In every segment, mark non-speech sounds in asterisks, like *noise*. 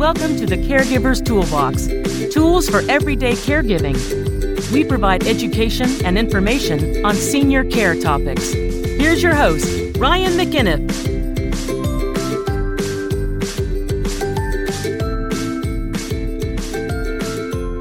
Welcome to the Caregiver's Toolbox tools for everyday caregiving. We provide education and information on senior care topics. Here's your host, Ryan McInnes.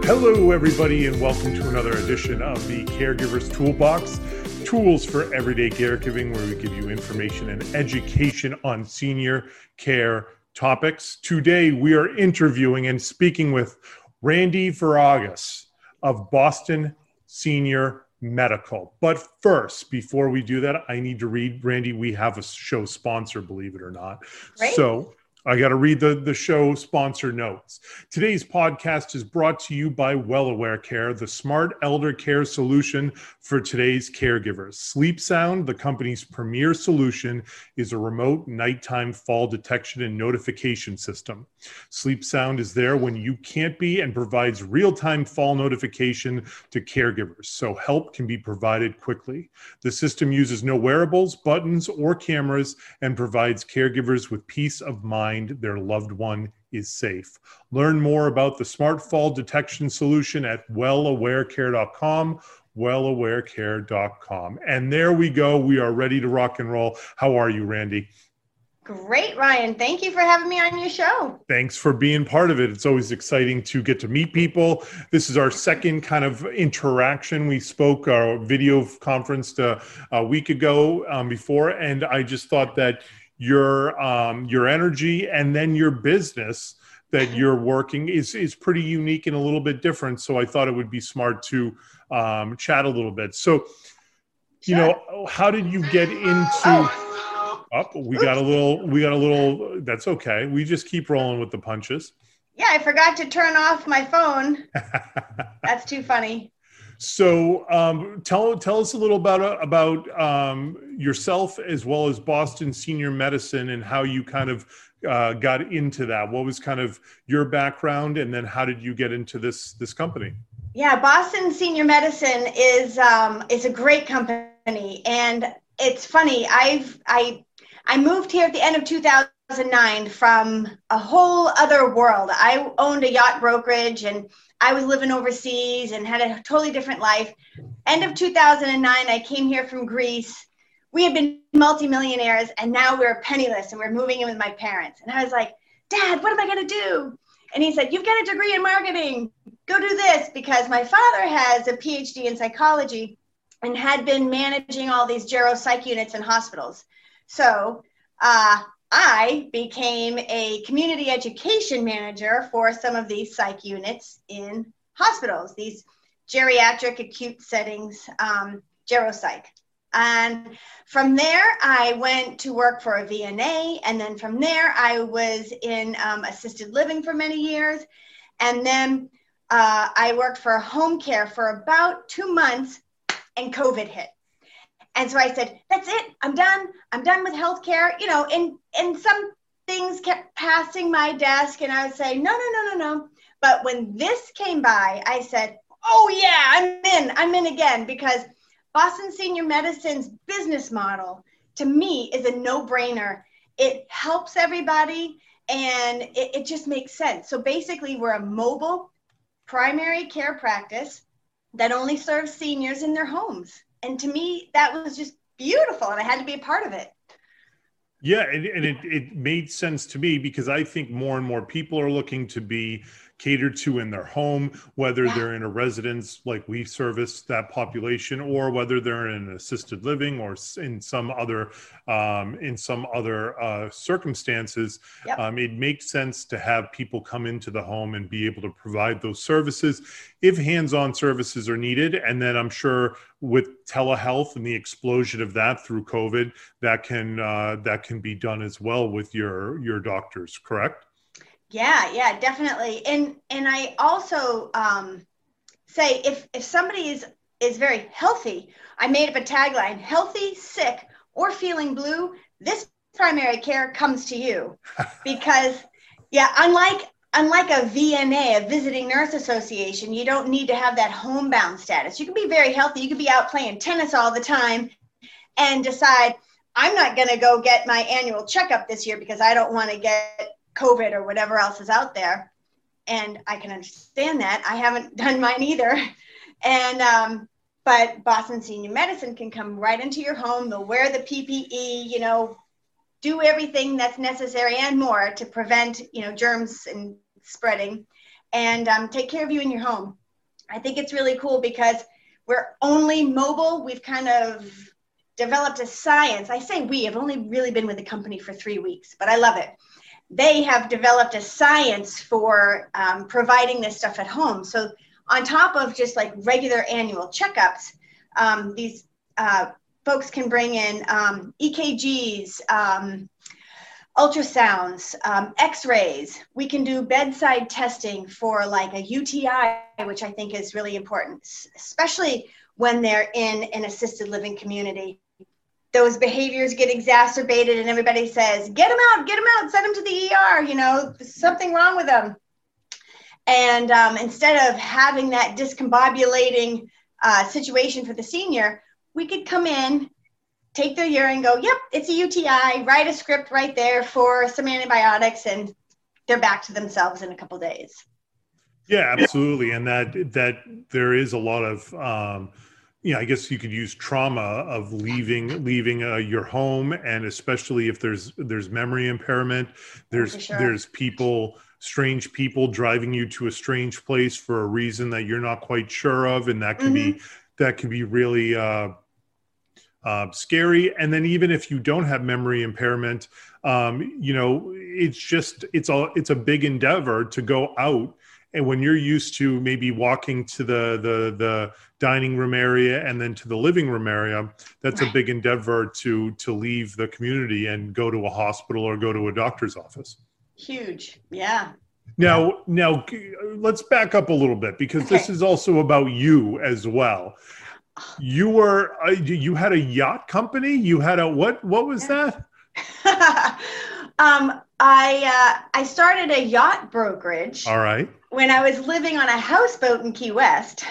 Hello, everybody, and welcome to another edition of the Caregiver's Toolbox tools for everyday caregiving, where we give you information and education on senior care topics. Today, we are interviewing and speaking with Randy Veraguas of Boston Senior Medical. But first, before we do that, I need to read, Randy, we have a show sponsor, believe it or not. Great. So I got to read the, the show sponsor notes. Today's podcast is brought to you by WellAware Care, the smart elder care solution for today's caregivers. Sleep Sound, the company's premier solution, is a remote nighttime fall detection and notification system. Sleep Sound is there when you can't be and provides real time fall notification to caregivers, so help can be provided quickly. The system uses no wearables, buttons, or cameras and provides caregivers with peace of mind their loved one is safe. Learn more about the smart fall detection solution at wellawarecare.com wellawarecare.com. And there we go. We are ready to rock and roll. How are you, Randy? Great, Ryan. Thank you for having me on your show. Thanks for being part of it. It's always exciting to get to meet people. This is our second kind of interaction. We spoke our video conference a, a week ago um, before, and I just thought that your um, your energy and then your business that you're working is is pretty unique and a little bit different. So I thought it would be smart to um, chat a little bit. So, you know, how did you get into? Oh, we got a little. We got a little. That's okay. We just keep rolling with the punches. Yeah, I forgot to turn off my phone. *laughs* That's too funny. So um, tell tell us a little about uh, about um, yourself as well as Boston Senior Medicine and how you kind of uh, got into that. What was kind of your background, and then how did you get into this this company? Yeah, Boston Senior Medicine is um, is a great company, and it's funny. I've I I moved here at the end of 2009 from a whole other world. I owned a yacht brokerage and I was living overseas and had a totally different life. End of 2009, I came here from Greece. We had been multimillionaires and now we're penniless and we're moving in with my parents. And I was like, Dad, what am I going to do? And he said, You've got a degree in marketing. Go do this because my father has a PhD in psychology and had been managing all these gero psych units in hospitals. So uh, I became a community education manager for some of these psych units in hospitals, these geriatric acute settings, um, geropsych. And from there, I went to work for a VNA. And then from there, I was in um, assisted living for many years. And then uh, I worked for home care for about two months, and COVID hit. And so I said, that's it. I'm done. I'm done with healthcare. You know, and and some things kept passing my desk and I would say, no, no, no, no, no. But when this came by, I said, oh yeah, I'm in. I'm in again because Boston Senior Medicine's business model to me is a no-brainer. It helps everybody and it, it just makes sense. So basically, we're a mobile primary care practice that only serves seniors in their homes and to me that was just beautiful and i had to be a part of it. Yeah and, and it, it made sense to me because i think more and more people are looking to be catered to in their home, whether yeah. they're in a residence like we service that population, or whether they're in assisted living or in some other um, in some other uh, circumstances. Yep. Um, it makes sense to have people come into the home and be able to provide those services if hands-on services are needed. And then I'm sure with telehealth and the explosion of that through COVID, that can uh, that can be done as well with your your doctors. Correct? Yeah, yeah, definitely. And and I also um, say if if somebody is is very healthy, I made up a tagline: healthy, sick, or feeling blue. This primary care comes to you *laughs* because yeah, unlike unlike a VNA, a visiting nurse association, you don't need to have that homebound status. You can be very healthy. You can be out playing tennis all the time and decide I'm not going to go get my annual checkup this year because I don't want to get COVID or whatever else is out there. And I can understand that. I haven't *laughs* done mine either. And, um, but Boston Senior Medicine can come right into your home. They'll wear the PPE, you know, do everything that's necessary and more to prevent, you know, germs and spreading and um, take care of you in your home. I think it's really cool because we're only mobile. We've kind of developed a science. I say we have only really been with the company for three weeks, but I love it they have developed a science for um, providing this stuff at home. So, on top of just like regular annual checkups, um, these uh, folks can bring in um, EKGs, um, ultrasounds, um, x rays. We can do bedside testing for like a UTI, which I think is really important, especially when they're in an assisted living community those behaviors get exacerbated and everybody says get them out get them out send them to the er you know something wrong with them and um, instead of having that discombobulating uh, situation for the senior we could come in take their urine go yep it's a uti write a script right there for some antibiotics and they're back to themselves in a couple days. Yeah absolutely. And that that there is a lot of um, yeah, I guess you could use trauma of leaving leaving uh, your home, and especially if there's there's memory impairment, there's sure. there's people strange people driving you to a strange place for a reason that you're not quite sure of, and that can mm-hmm. be that can be really uh, uh, scary. And then even if you don't have memory impairment, um, you know, it's just it's all it's a big endeavor to go out and when you're used to maybe walking to the the the dining room area and then to the living room area that's right. a big endeavor to to leave the community and go to a hospital or go to a doctor's office. Huge. Yeah. Now now let's back up a little bit because okay. this is also about you as well. *sighs* You were uh, you had a yacht company? You had a what what was that *laughs* um i uh i started a yacht brokerage all right when I was living on a houseboat in Key West.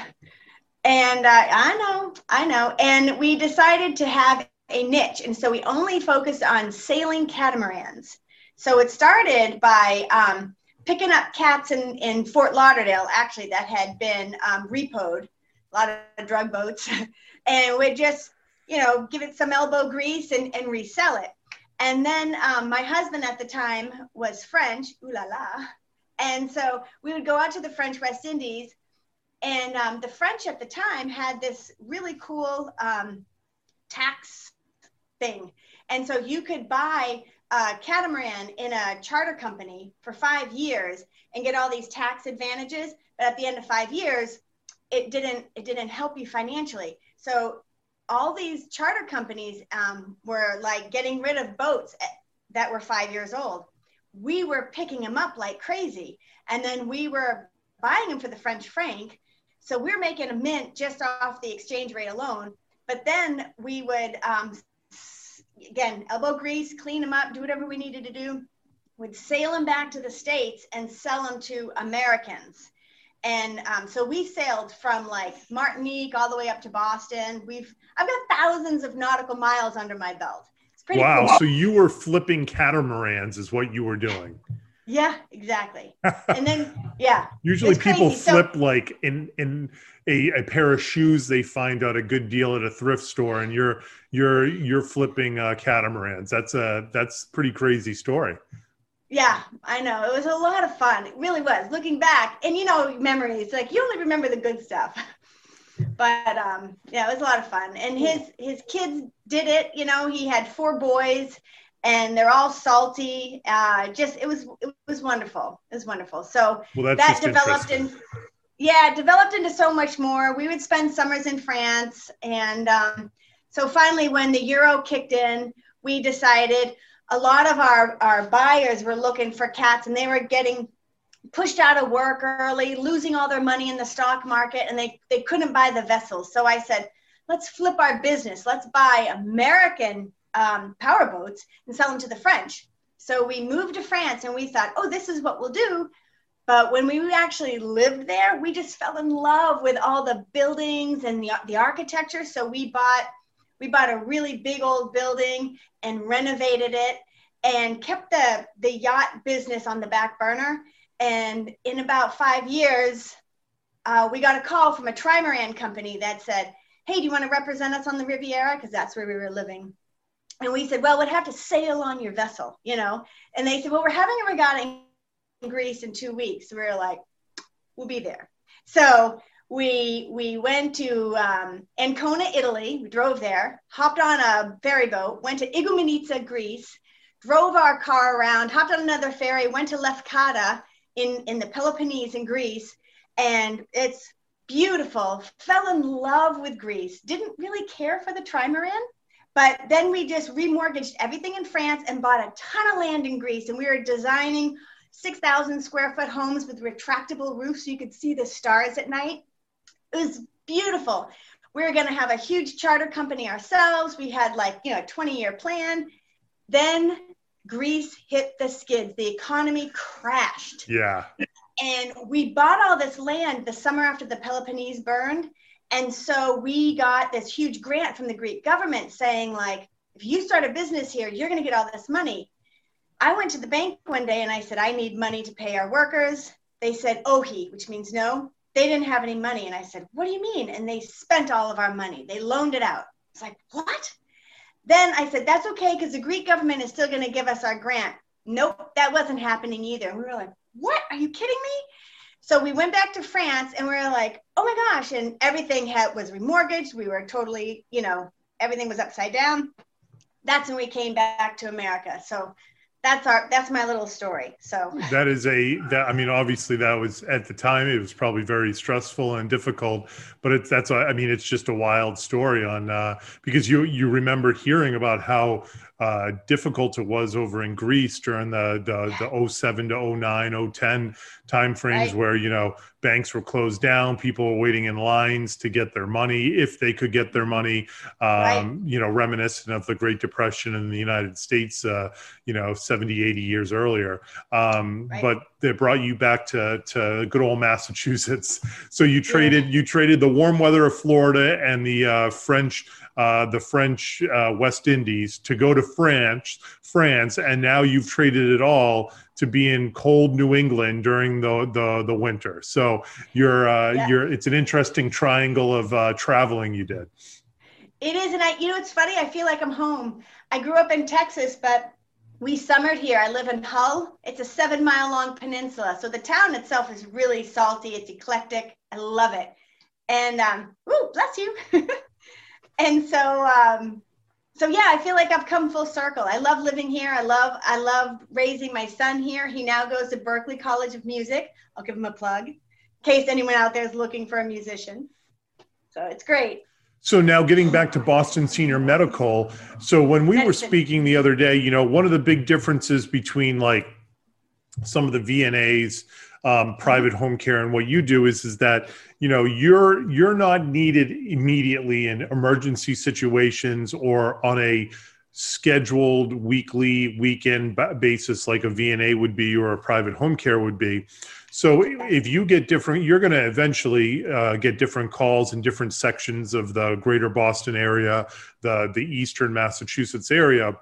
And uh, I know, I know. And we decided to have a niche. And so we only focused on sailing catamarans. So it started by um, picking up cats in, in Fort Lauderdale, actually, that had been um, repoed, a lot of drug boats. *laughs* and we'd just, you know, give it some elbow grease and, and resell it. And then um, my husband at the time was French, ooh la la. And so we would go out to the French West Indies, and um, the French at the time had this really cool um, tax thing. And so you could buy a catamaran in a charter company for five years and get all these tax advantages. But at the end of five years, it didn't it didn't help you financially. So all these charter companies um, were like getting rid of boats that were five years old we were picking them up like crazy. And then we were buying them for the French franc. So we're making a mint just off the exchange rate alone. But then we would, um, again, elbow grease, clean them up, do whatever we needed to do. Would sail them back to the States and sell them to Americans. And um, so we sailed from like Martinique all the way up to Boston. We've I've got thousands of nautical miles under my belt wow. Cool. So you were flipping catamarans, is what you were doing. Yeah, exactly. *laughs* And then, yeah. Usually people flip so, like in in a, a pair of shoes they find out a good deal at a thrift store, and you're you're you're flipping uh, catamarans. That's a that's pretty crazy story. Yeah, I know. It was a lot of fun. It really was. Looking back, and you know, memories like you only remember the good stuff *laughs* but um, yeah, it was a lot of fun. And his his kids did it. You know, he had four boys, and they're all salty. Uh, just it was it was wonderful. It was wonderful. So well, that developed in yeah, developed into so much more. We would spend summers in France, and um, so finally, when the euro kicked in, we decided a lot of our our buyers were looking for cats, and they were getting pushed out of work early, losing all their money in the stock market, and they, they couldn't buy the vessels. So I said, let's flip our business. Let's buy American um, powerboats and sell them to the French. So we moved to France and we thought, oh, this is what we'll do. But when we actually lived there, we just fell in love with all the buildings and the, the architecture. So we bought we bought a really big old building and renovated it and kept the the yacht business on the back burner. And in about five years, uh, we got a call from a trimaran company that said, "Hey, do you want to represent us on the Riviera? Because that's where we were living." And we said, "Well, we'd have to sail on your vessel, you know." And they said, "Well, we're having a regatta in Greece in two weeks." we were like, "We'll be there." So we we went to um, Ancona, Italy. We drove there, hopped on a ferry boat, went to Igoumenitsa, Greece, drove our car around, hopped on another ferry, went to Lefkada in in the Peloponnese in Greece, and it's beautiful. Fell in love with Greece. Didn't really care for the trimaran. But then we just remortgaged everything in France and bought a ton of land in Greece. And we were designing 6,000 square foot homes with retractable roofs so you could see the stars at night. It was beautiful. We were going to have a huge charter company ourselves. We had like, you know, a 20 year plan. Then Greece hit the skids. The economy crashed. Yeah. And we bought all this land the summer after the Peloponnese burned. And so we got this huge grant from the Greek government saying, like, if you start a business here, you're going to get all this money. I went to the bank one day and I said, I need money to pay our workers. They said, Ohi, which means no they didn't have any money. And I said, What do you mean? And they spent all of our money. They loaned it out. It's like, What? Then I said, That's okay because the Greek government is still going to give us our grant. Nope, that wasn't happening either. And we were like, What? Are you kidding me? So we went back to France and we were like, Oh my gosh. And everything had, was remortgaged. We were totally, you know, everything was upside down. That's when we came back to America. So that's our that's my little story so. That is a that i mean obviously that was at the time it was probably very stressful and difficult but it's that's i mean it's just a wild story on uh because you you remember hearing about how uh, difficult it was over in Greece during the the, the 07 to 09, 010 time frames right. where you know banks were closed down, people were waiting in lines to get their money if they could get their money. Um, right. You know, reminiscent of the Great Depression in the United States, uh, you know, 70, 80 years earlier. Um, right. But they brought you back to to good old Massachusetts. *laughs* So you traded yeah. you traded the warm weather of Florida and the uh, French uh, the French uh, West Indies to go to France, France, and now you've traded it all to be in cold New England during the the, the winter. So you're uh, yeah. you're it's an interesting triangle of uh, traveling you did. It is, and I you know it's funny. I feel like I'm home. I grew up in Texas, but we summered here. I live in Hull. It's a seven mile long peninsula. So the town itself is really salty. It's eclectic. I love it. And um, ooh, bless you. *laughs* and so um, so yeah i feel like i've come full circle. I love living here. I love i love raising my son here. He now goes to berklee college of music. I'll give him a plug in case anyone out there is looking for a musician. So it's great. So now getting back to Boston Senior Medical. So when we were speaking the other day, you know, one of the big differences between like some of the VNAs um, private home care and what you do is is that you know you're you're not needed immediately in emergency situations or on a scheduled weekly weekend basis like a VNA would be or a private home care would be. So if you get different, you're going to eventually uh, get different calls in different sections of the greater Boston area, the the eastern Massachusetts area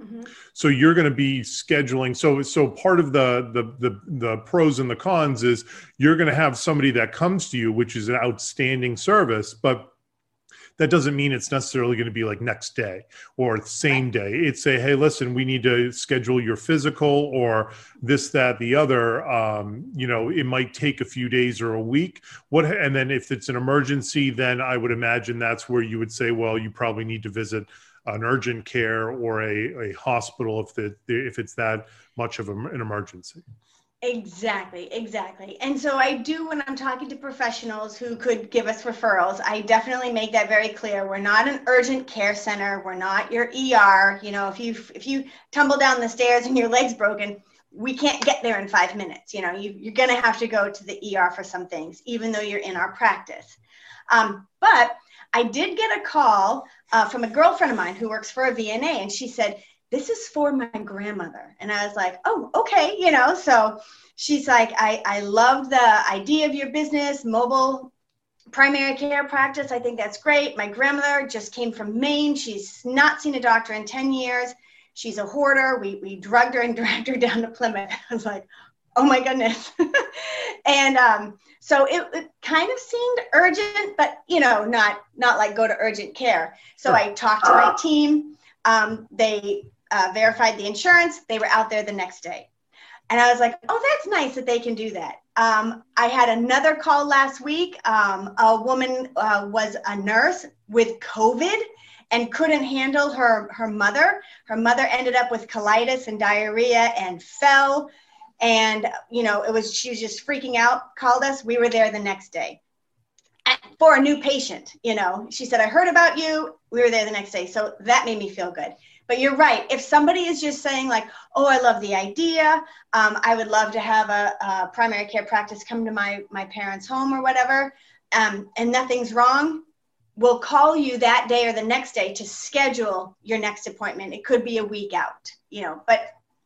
Mm-hmm. So you're going to be scheduling. So so part of the, the the the pros and the cons is you're going to have somebody that comes to you, which is an outstanding service, but that doesn't mean it's necessarily going to be like next day or same day. It's say, hey, listen, we need to schedule your physical or this, that, the other. Um, you know, it might take a few days or a week. What and then if it's an emergency, then I would imagine that's where you would say, well, you probably need to visit an urgent care or a, a hospital if the if it's that much of an emergency. Exactly exactly. And so i do when i'm talking to professionals who could give us referrals i definitely make that very clear. We're not an urgent care center. We're not your er you know if you if you tumble down the stairs and your leg's broken we can't get there in five minutes. You know you, you're going to have to go to the er for some things even though you're in our practice. Um, but I did get a call uh, from a girlfriend of mine who works for a VNA, and she said, This is for my grandmother. And I was like, Oh, okay, you know. So she's like, I, I love the idea of your business, mobile primary care practice. I think that's great. My grandmother just came from Maine. She's not seen a doctor in 10 years. she's a hoarder. We, we drugged her and *laughs* dragged her down to Plymouth. I was like, oh my goodness. *laughs* and um, so it, it, kind of seemed urgent, but you know, not not like go to urgent care. So. I talked to my team. Um, they uh, verified the insurance. They were out there the next day. And I was like, oh, that's nice that they can do that. Um, I had another call last week. Um, a woman uh, was a nurse with COVID and couldn't handle her, her mother. Her mother ended up with colitis and diarrhea and fell. And, you know, it was, she was just freaking out, called us. We were there the next day for a new patient. You know, she said, I heard about you. We were there the next day. So that made me feel good. But you're right. If somebody is just saying, like, oh, I love the idea, um, I would love to have a, a, primary care practice come to my, my parents' home or whatever, um, and nothing's wrong, we'll call you that day or the next day to schedule your next appointment. It could be a week out, you know, but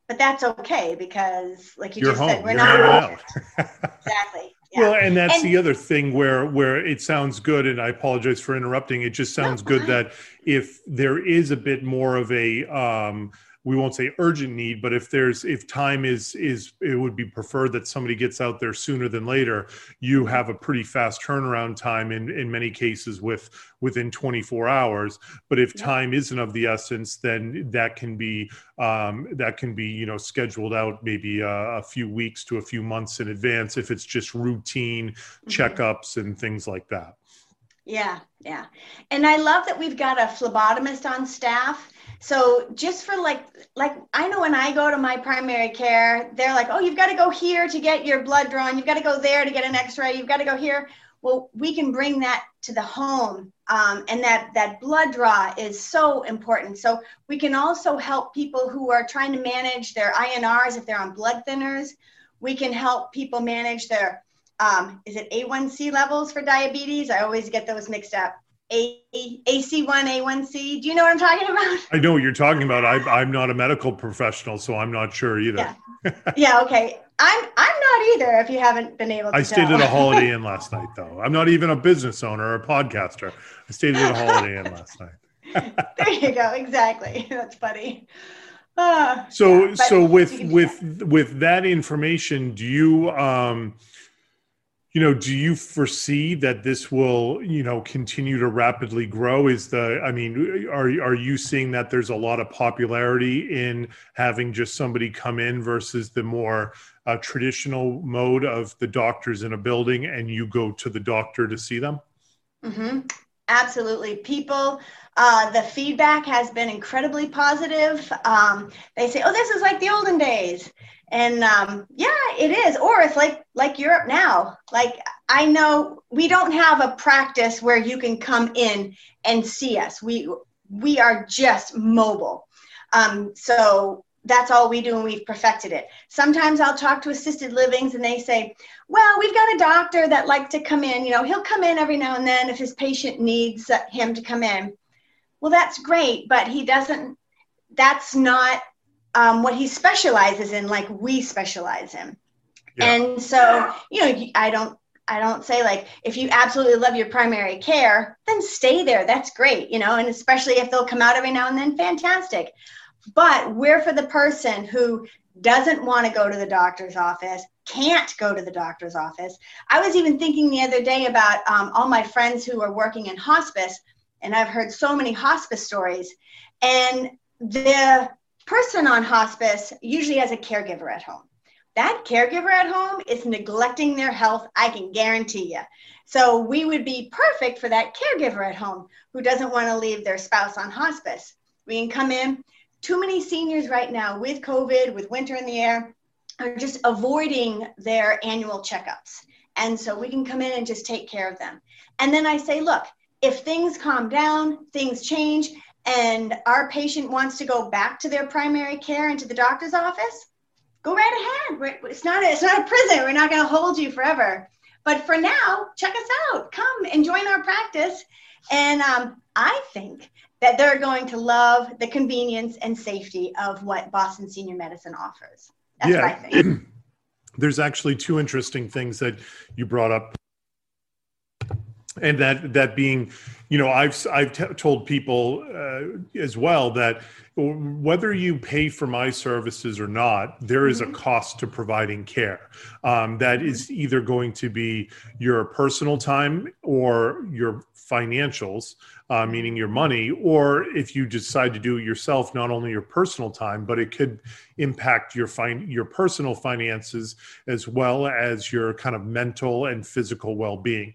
but that's okay because like you you're just home. said, we're you're not out. *laughs* exactly. Yeah. Well, and that's and, the other thing where where it sounds good, and I apologize for interrupting. It just sounds no, good that if there is a bit more of a um, we won't say urgent need but if there's if time is is it would be preferred that somebody gets out there sooner than later you have a pretty fast turnaround time in in many cases with within 24 hours. But if time isn't of the essence then that can be um, that can be you know scheduled out maybe a, a, few weeks to a few months in advance if it's just routine mm-hmm. checkups and things like that yeah yeah and i love that we've got a phlebotomist on staff so just for like like I know when I go to my primary care, they're like, "Oh, you've got to go here to get your blood drawn. You've got to go there to get an X-ray. You've got to go here." Well, we can bring that to the home, um, and that that blood draw is so important. So we can also help people who are trying to manage their INRs if they're on blood thinners. We can help people manage their um, is it A1C levels for diabetes? I always get those mixed up. A, AC1, A1C. Do you know what I'm talking about? I know what you're talking about. I, I'm not a medical professional, so I'm not sure either. Yeah. yeah. Okay. I'm I'm not either. If you haven't been able to. I stayed at a Holiday *laughs* Inn last night, though. I'm not even a business owner or a podcaster. I stayed at a Holiday Inn last night. *laughs* there you go. Exactly. *laughs* That's funny. Uh, so yeah, so with with with that information, do you um you know do you foresee that this will you know continue to rapidly grow is the i mean are are you seeing that there's a lot of popularity in having just somebody come in versus the more uh, traditional mode of the doctors in a building and you go to the doctor to see them mm-hmm. Absolutely. People uh, the feedback has been incredibly positive. Um, they say oh this is like the olden days. And um, yeah it is. Or it's like like europe now. Like i know we don't have a practice where you can come in and see us. We we are just mobile. Um, so that's all we do and we've perfected it sometimes i'll talk to assisted livings and they say well we've got a doctor that likes to come in you know he'll come in every now and then if his patient needs him to come in well that's great but he doesn't that's not um, what he specializes in, like we specialize in. Yeah. And so, you know, I don't I don't say like if you absolutely love your primary care, then stay there. That's great, you know, and especially if they'll come out every now and then, fantastic. But we're for the person who doesn't want to go to the doctor's office, can't go to the doctor's office. I was even thinking the other day about um, all my friends who are working in hospice, and I've heard so many hospice stories, and the person on hospice usually has a caregiver at home. That caregiver at home is neglecting their health, I can guarantee you. So we would be perfect for that caregiver at home who doesn't want to leave their spouse on hospice. We can come in. Too many seniors right now with COVID, with winter in the air, are just avoiding their annual checkups. And so we can come in and just take care of them. And then I say, look, if things calm down, things change, and our patient wants to go back to their primary care and to the doctor's office, go right ahead. It's not a, it's not a prison. We're not going to hold you forever. But for now, check us out. Come and join our practice. And um, I think that they're going to love the convenience and safety of what Boston Senior Medicine offers. That's yeah. what I think. *clears throat* There's actually two interesting things that you brought up and that that being you know i've i've t- told people uh, as well that whether you pay for my services or not there is a mm-hmm. cost to providing care um, that is either going to be your personal time or your financials uh, meaning your money or if you decide to do it yourself not only your personal time but it could impact your fin- your personal finances as well as your kind of mental and physical well-being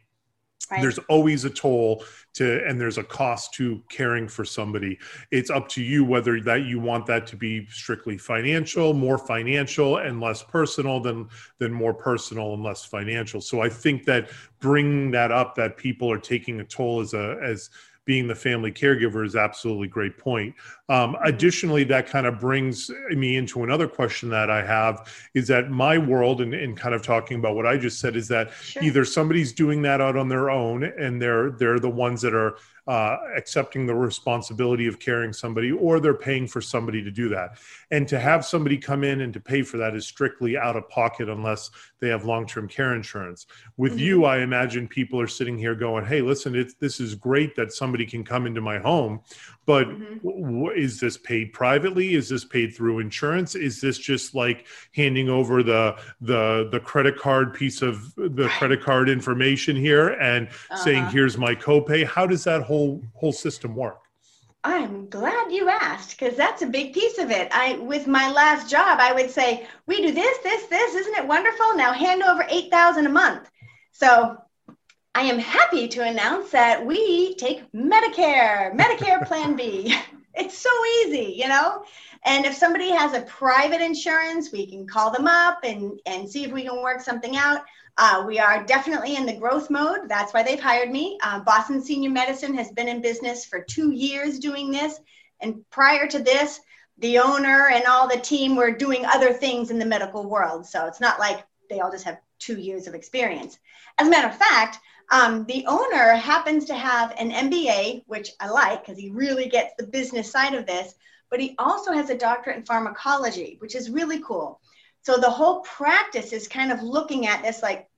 Right. There's always a toll to, and there's a cost to caring for somebody. It's up to you whether that you want that to be strictly financial, more financial and less personal than than more personal and less financial. So I think that bringing that up, that people are taking a toll as a as being the family caregiver is absolutely great point. Um, mm-hmm. additionally, that kind of brings me into another question that I have is that my world, and, and kind of talking about what I just said, is that sure. either somebody's doing that out on their own and they're they're the ones that are uh, accepting the responsibility of carrying somebody, or they're paying for somebody to do that. And to have somebody come in and to pay for that is strictly out of pocket unless they have long term care insurance. With mm-hmm. you, I imagine people are sitting here going, hey, listen, it's, this is great that somebody can come into my home, but mm-hmm. w- is this paid privately? Is this paid through insurance? Is this just like handing over the the the credit card piece of the credit card information here and uh-huh. saying here's my copay? How does that whole whole system work? I'm glad you asked because that's a big piece of it. I with my last job, I would say, "We do this, this, this. Isn't it wonderful? Now hand over 8,000 a month." So, I am happy to announce that we take Medicare, Medicare Plan B. *laughs* It's so easy, you know? And if somebody has a private insurance, we can call them up and, and see if we can work something out. Uh, we are definitely in the growth mode. That's why they've hired me. Uh, Boston Senior Medicine has been in business for two years doing this. And prior to this, the owner and all the team were doing other things in the medical world. So it's not like they all just have two years of experience. As a matter of fact, um, the owner happens to have an MBA, which I like because he really gets the business side of this, but he also has a doctorate in pharmacology, which is really cool. So the whole practice is kind of looking at this like,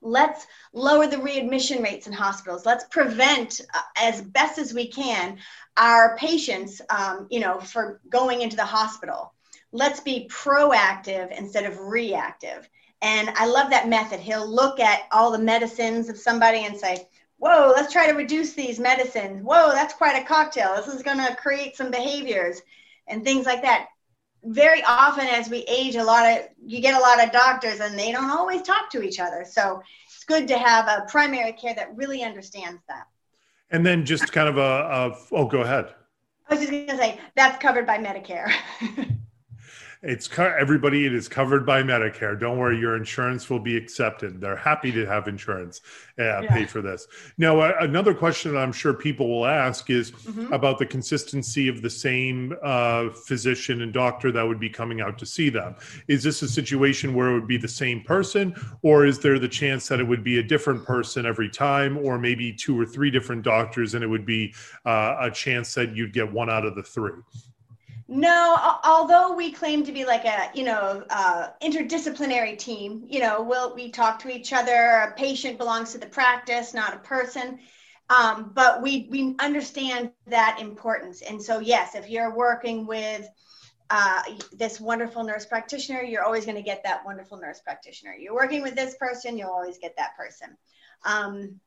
let's lower the readmission rates in hospitals. Let's prevent uh, as best as we can our patients, um, you know, for going into the hospital. Let's be proactive instead of reactive. And I love that method. He'll look at all the medicines of somebody and say, Whoa, let's try to reduce these medicines. Whoa, that's quite a cocktail. This is going to create some behaviors and things like that very often as we age a lot of you get a lot of doctors and they don't always talk to each other so it's good to have a primary care that really understands that and then just kind of a, a oh go ahead i was just going to say that's covered by medicare *laughs* it's everybody it is covered by medicare. Don't worry your insurance will be accepted. They're happy to have insurance uh, yeah. pay for this. Now uh, another question that i'm sure people will ask is mm-hmm. about the consistency of the same uh, physician and doctor that would be coming out to see them. Is this a situation where it would be the same person or is there the chance that it would be a different person every time or maybe two or three different doctors and it would be uh, a chance that you'd get one out of the three no, although we claim to be like a, you know, uh, interdisciplinary team, you know, we'll, we talk to each other. A patient belongs to the practice, not a person. Um, but we, we understand that importance. And so, yes, if you're working with uh, this wonderful nurse practitioner, you're always going to get that wonderful nurse practitioner. You're working with this person, you'll always get that person. Um,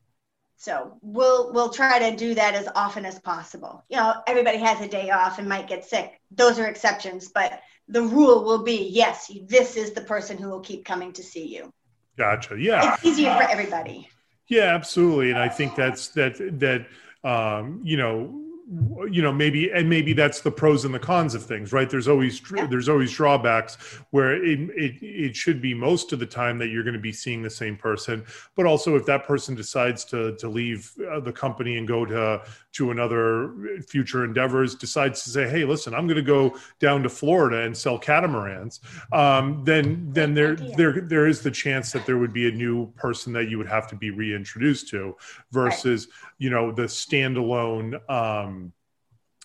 so we'll we'll try to do that as often as possible. You know, everybody has a day off and might get sick. Those are exceptions, but the rule will be yes, this is the person who will keep coming to see you. Gotcha. Yeah. It's easier for everybody. Yeah, absolutely. And I think that's that that um, you know you know maybe and maybe that's the pros and the cons of things right there's always yeah. there's always drawbacks where it, it it should be most of the time that you're going to be seeing the same person but also if that person decides to to leave uh, the company and go to to another future endeavors decides to say hey listen i'm going to go down to florida and sell catamarans um, then then there there there is the chance that there would be a new person that you would have to be reintroduced to versus right. you know the standalone um,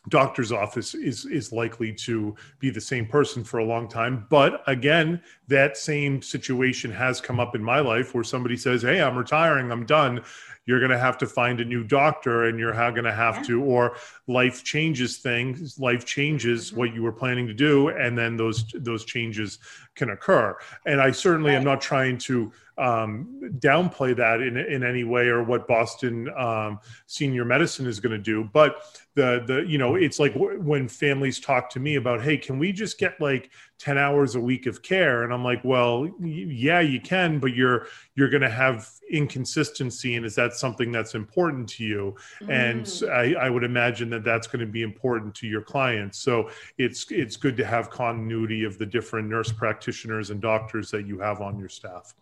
doctor's office is is likely to be the same person for a long time. But again that same situation has come up in my life where somebody says hey i'm retiring. I'm done you're going to have to find a new doctor and you're going to have Yeah. to or life changes things life changes Mm-hmm. what you were planning to do and then those those changes can occur and i certainly am not trying to um, downplay that in, in any way or what boston um, senior medicine is going to do but the the you know it's like w- when families talk to me about hey can we just get like 10 hours a week of care. And i'm like well y- yeah you can but you're you're going to have inconsistency. And is that something that's important to you? And I, s- I, I would imagine that that's going to be important to your clients. So it's it's good to have continuity of the different nurse practitioners and doctors that you have on your staff.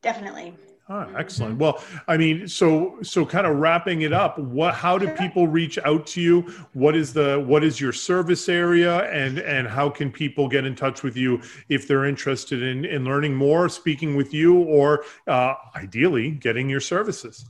Definitely. Ah, excellent. Well, I mean, so so kind of wrapping it up. What? How do people reach out to you? What is the what is your service area, and and how can people get in touch with you if they're interested in in learning more, speaking with you, or uh, ideally getting your services?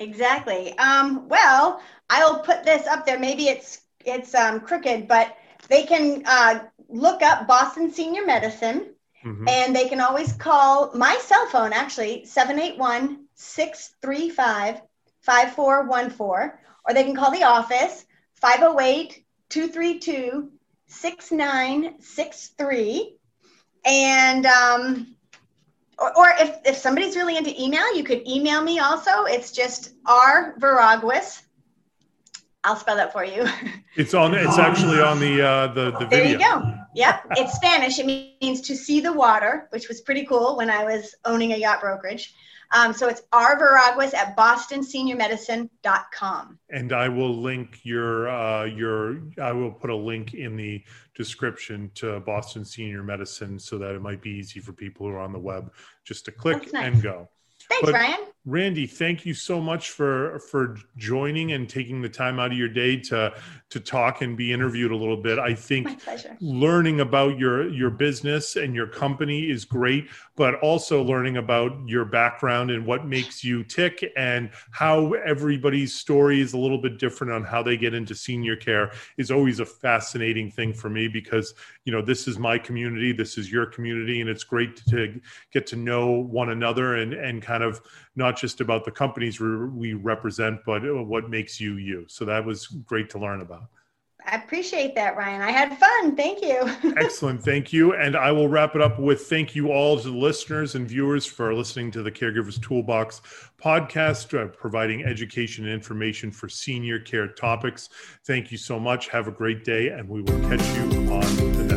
Exactly. Um, well, I'll put this up there. Maybe it's it's um, crooked, but they can uh, look up Boston Senior Medicine, Mhm. and they can always call my cell phone actually 781 635 5414, or they can call the office 508 232 6963. And um, or, or if, if somebody's really into email, you could email me also. It's just R Veraguas. I'll spell that for you. *laughs* It's on. It's actually on the uh, the the there video. you go. Yep. It's Spanish. It means to see the water, which was pretty cool when I was owning a yacht brokerage. Um, so it's R Veraguas at bostonseniormedicine.com. And I will link your uh, your. I will put a link in the description to Boston Senior Medicine so that it might be easy for people who are on the web just to click nice. and go. Thanks, But- Ryan. Randy, thank you so much for for joining and taking the time out of your day to to talk and be interviewed a little bit. I think learning about your your business and your company is great but also learning about your background and what makes you tick and how everybody's story is a little bit different on how they get into senior care is always a fascinating thing for me because you know this is my community this is your community and it's great to get to know one another and and kind of not just about the companies we we represent but what makes you you so that was great to learn about I appreciate that, Ryan. I had fun. Thank you. *laughs* Excellent. Thank you. And I will wrap it up with thank you all to the listeners and viewers for listening to the Caregivers Toolbox podcast, uh, providing education and information for senior care topics. Thank you so much. Have a great day, and we will catch you on the